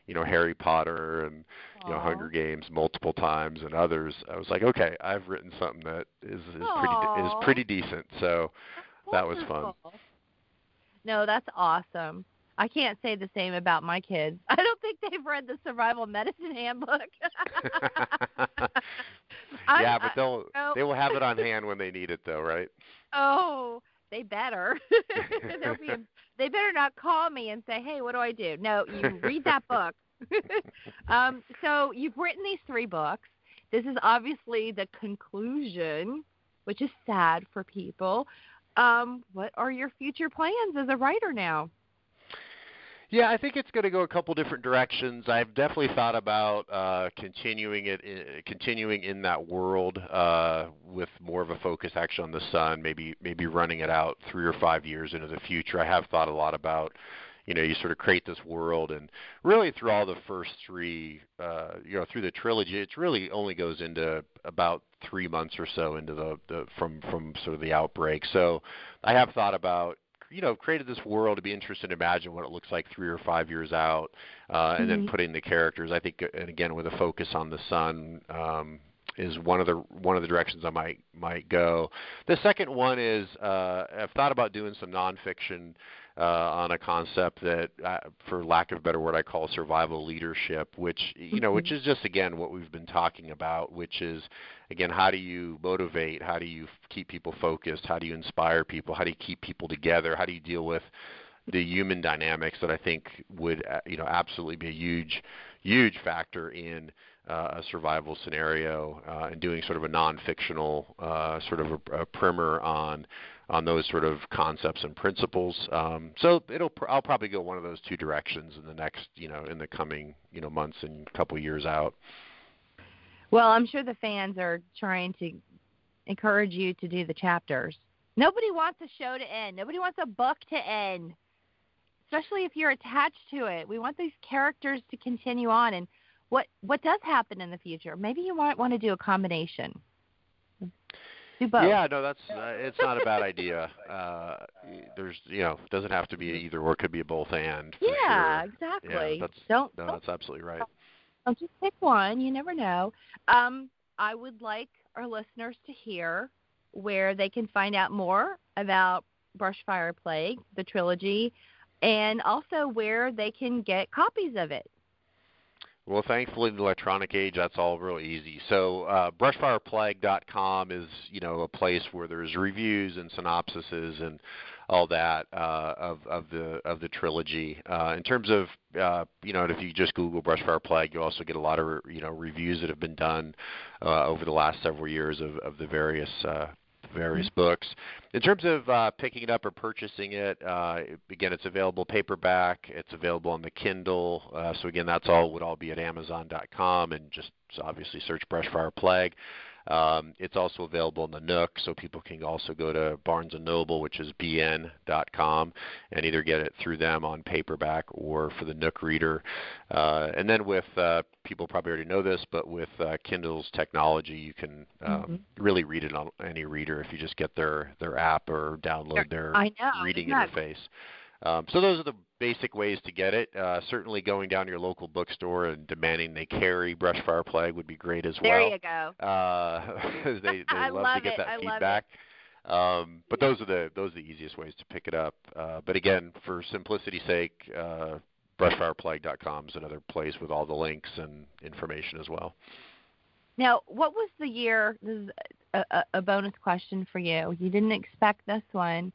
S6: you know, Harry Potter and you know Hunger Games multiple times and others. I was like, okay, I've written something that is is pretty is pretty decent. So that was fun.
S5: No, that's awesome. I can't say the same about my kids. I don't think they've read the Survival Medicine Handbook.
S6: Yeah, but they'll
S5: oh.
S6: they will have it on hand when they need it, though, right?
S5: oh, they better. They'll be. They better not call me and say, "Hey, what do I do?" No, you read that book. um, so you've written these three books. This is obviously the conclusion, which is sad for people. Um, what are your future plans as a writer now?
S6: Yeah, I think it's going to go a couple different directions. I've definitely thought about uh, continuing it, i- continuing in that world uh, with more of a focus actually on the son. Maybe maybe running it out three or five years into the future. I have thought a lot about, you know, you sort of create this world, and really through all the first three, uh, you know, through the trilogy, it really only goes into about three months or so into the, the from from sort of the outbreak. So I have thought about you know created this world to be interested to imagine what it looks like three or five years out, uh, and then
S5: Mhm.
S6: putting the characters. I think, and again with a focus on the son. Um, is one of the one of the directions I might might go. The second one is uh, I've thought about doing some nonfiction uh, on a concept that, uh, for lack of a better word, I call survival leadership, which you know, which is just again what we've been talking about, which is again how do you motivate, how do you keep people focused, how do you inspire people, how do you keep people together, how do you deal with the human dynamics that I think would uh, you know absolutely be a huge huge factor in uh, a survival scenario uh, and doing sort of a non-fictional uh, sort of a, a primer on on those sort of concepts and principles. Um, so it'll I'll probably go one of those two directions in the next you know in the coming you know months and couple years out.
S5: Well, I'm sure the fans are trying to encourage you to do the chapters. Nobody wants a show to end. Nobody wants a book to end. Especially if you're attached to it. We want these characters to continue on and what what does happen in the future? Maybe you might want to do a combination. Do both.
S6: Yeah, no, that's uh, it's not a bad idea. Uh, there's you know it doesn't have to be either or. It could be a both and.
S5: Yeah,
S6: sure.
S5: exactly.
S6: that's-
S5: don't
S6: No,
S5: don't
S6: that's absolutely right.
S5: Don't just pick one. You never know. Um, I would like our listeners to hear where they can find out more about Brushfire Plague, the trilogy, and also where they can get copies of it.
S6: Well, thankfully, in the electronic age, that's all real easy. So, uh, brushfireplague.com is, you know, a place where there's reviews and synopsises and all that uh, of of the of the trilogy. Uh, in terms of, uh, you know, if you just Google Brushfire Plague, you also get a lot of, you know, reviews that have been done uh, over the last several years of of the various. Various books. In terms of uh, picking it up or purchasing it, uh, again, it's available paperback. It's available on the Kindle. Uh, so again, that's all would all be at Amazon.com, and just obviously search Brushfire Plague. Um, it's also available in the Nook, so people can also go to Barnes and Noble, which is bn.com, and either get it through them on paperback or for the Nook reader. Uh, and then with uh, people probably already know this, but with uh, Kindle's technology, you can um, really read it on any reader if you just get their their app or download their reading interface. Um, so those are the basic ways to get it. Uh, certainly, going down to your local bookstore and demanding they carry Brushfire Plague would be great as
S5: There
S6: well.
S5: There you go.
S6: Uh, they they love,
S5: love
S6: to get
S5: it.
S6: that
S5: I
S6: feedback. Um, but those are the those are the easiest ways to pick it up. Uh, but again, for simplicity's sake, uh, brushfireplague.com is another place with all the links and information as well.
S5: Now, what was the year? This is a, a bonus question for you. You didn't expect this one.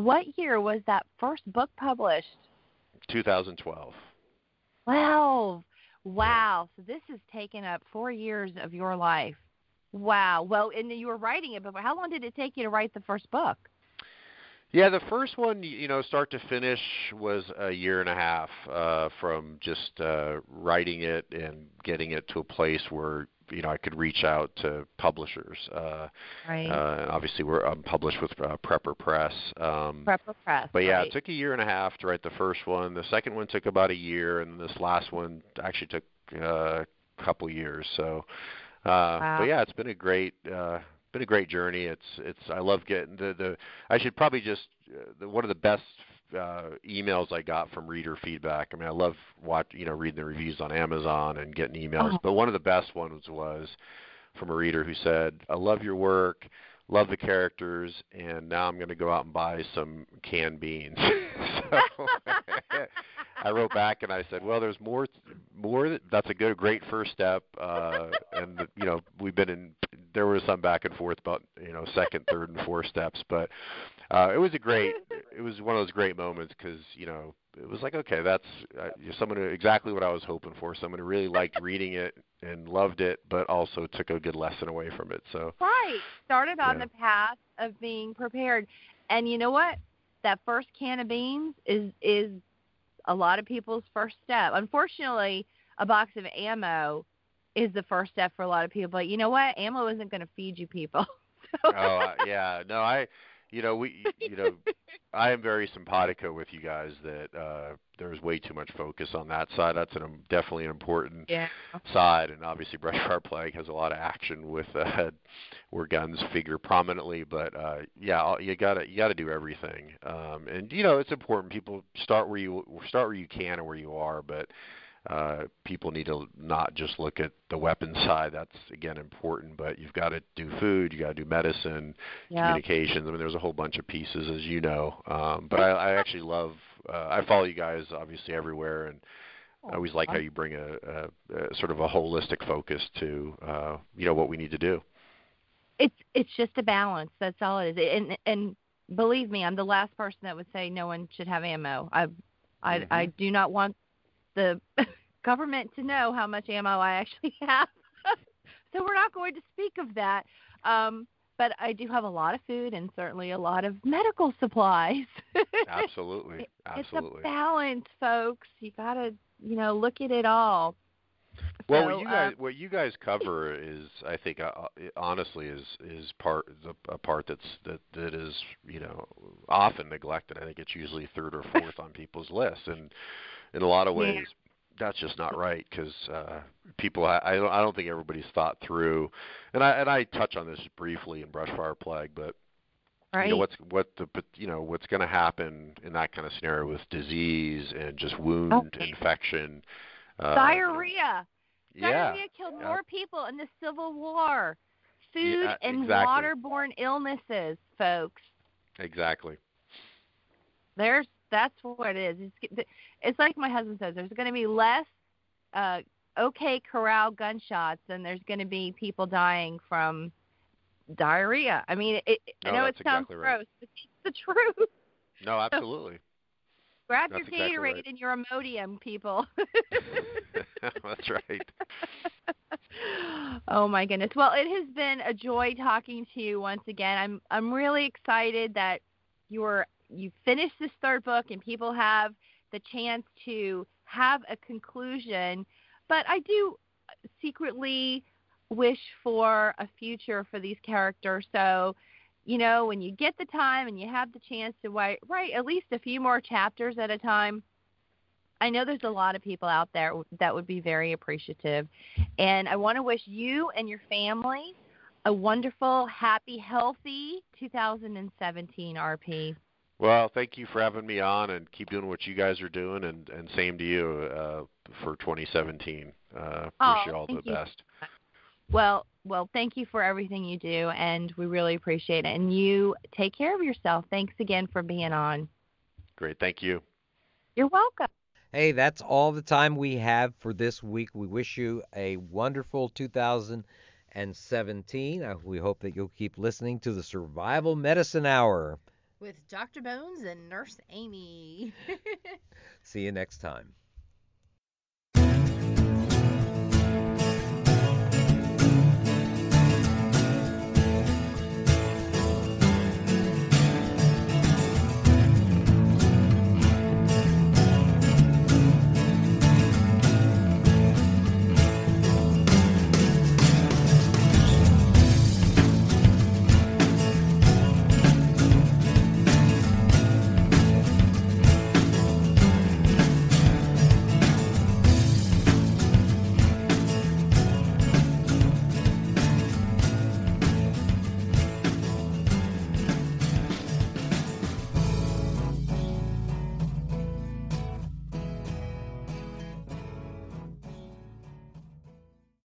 S5: What year was that first book published?
S6: 2012.
S5: Wow. Wow. So this has taken up four years of your life. Wow. Well, and you were writing it, but how long did it take you to write the first book?
S6: Yeah, the first one, you know, start to finish was a year and a half uh, from just uh, writing it and getting it to a place where you know I could reach out to publishers. Uh,
S5: right.
S6: Uh, obviously, we're I'm published with uh, Prepper Press. Um,
S5: Prepper Press.
S6: But yeah,
S5: right.
S6: it took a year and a half to write the first one. The second one took about a year, and this last one actually took uh, a couple years. So, uh,
S5: wow.
S6: but yeah, it's been a great. Uh, been a great journey. It's it's I love getting the the I should probably just uh, the, one of the best uh, emails I got from reader feedback. I mean, I love watch you know reading the reviews on Amazon and getting emails,
S5: Oh.
S6: but one of the best ones was from a reader who said, "I love your work, love the characters, and now I'm going to go out and buy some canned beans." so I wrote back and I said, "Well, there's more. More. That's a good, great first step." Uh, and you know, we've been in. There was some back and forth about you know second, third, and fourth steps, but uh, it was a great. It was one of those great moments because you know it was like, okay, that's uh, someone who, exactly what I was hoping for. Someone who really liked reading it and loved it, but also took a good lesson away from it. So
S5: Right. Started on
S6: Yeah.
S5: the path of being prepared. And you know what? That first can of beans is is a lot of people's first step. Unfortunately, a box of ammo is the first step for a lot of people. But you know what? Ammo isn't going to feed you people.
S6: oh uh, yeah, no, I, you know, we, you know, I am very simpatico with you guys that uh there's way too much focus on that side. That's an, um, definitely an important
S5: yeah.
S6: side, and obviously Brushfire Plague has a lot of action with uh, where guns figure prominently. But uh, yeah, you gotta you gotta do everything, um, and you know it's important. People start where you start where you can and where you are, but uh, people need to not just look at the weapon side. That's again important, but you've got to do food, you got to do medicine,
S5: Yeah.
S6: communications. I mean, there's a whole bunch of pieces, as you know. Um, but I, I actually love. Uh, I follow you guys obviously everywhere, and I always like how you bring a, a, a sort of a holistic focus to uh, you know what we need to do.
S5: It's it's just a balance. That's all it is. And and believe me, I'm the last person that would say no one should have ammo. I I I do not want the government to know how much ammo I actually have. so we're not going to speak of that. Um but I do have a lot of food and certainly a lot of medical supplies.
S6: Absolutely, Absolutely.
S5: It's a balance, folks. You got to, you know, look at it all.
S6: Well,
S5: So,
S6: what you
S5: uh,
S6: guys what you guys cover is, I think, uh, uh, honestly, is is part the a, a part that's that that is you know often neglected. I think it's usually third or fourth on people's lists, and in a lot of
S5: Yeah.
S6: ways, that's just not right because uh, people. I, I don't I don't think everybody's thought through, and I and I touch on this briefly in Brushfire Plague, but
S5: right?
S6: you know what's what the you know what's going to happen in that kind of scenario with disease and just wound
S5: Okay.
S6: infection. Uh,
S5: Diarrhea.
S6: Yeah.
S5: Diarrhea killed
S6: Yeah.
S5: more people in the Civil War. Food
S6: Yeah,
S5: and
S6: exactly.
S5: waterborne illnesses, folks.
S6: Exactly.
S5: There's that's what it is. It's, it's like my husband says. There's going to be less uh, OK Corral gunshots than there's going to be people dying from diarrhea. I mean, it, it, I know it sounds
S6: exactly right.
S5: gross, but it's the truth.
S6: No, absolutely.
S5: Grab
S6: That's
S5: your
S6: exactly
S5: Gatorade
S6: right.
S5: and your Imodium, people.
S6: That's right.
S5: oh my goodness. Well, it has been a joy talking to you once again. I'm I'm really excited that you're you finished this third book and people have the chance to have a conclusion. But I do secretly wish for a future for these characters. So, you know, when you get the time and you have the chance to write, write at least a few more chapters at a time, I know there's a lot of people out there that would be very appreciative. And I want to wish you and your family a wonderful, happy, healthy 2017 RP.
S6: Well, thank you for having me on, and keep doing what you guys are doing, and and same to you uh, for 2017. Uh, wish
S5: Oh,
S6: you all the
S5: you.
S6: best.
S5: Well, well, thank you for everything you do, and we really appreciate it. And you take care of yourself. Thanks again for being on.
S6: Great, thank you.
S5: You're welcome.
S3: Hey, that's all the time we have for this week. We wish you a wonderful 2017. Uh, We hope that you'll keep listening to the Survival Medicine Hour.
S4: With Dr. Bones and Nurse Amy.
S3: See you next time.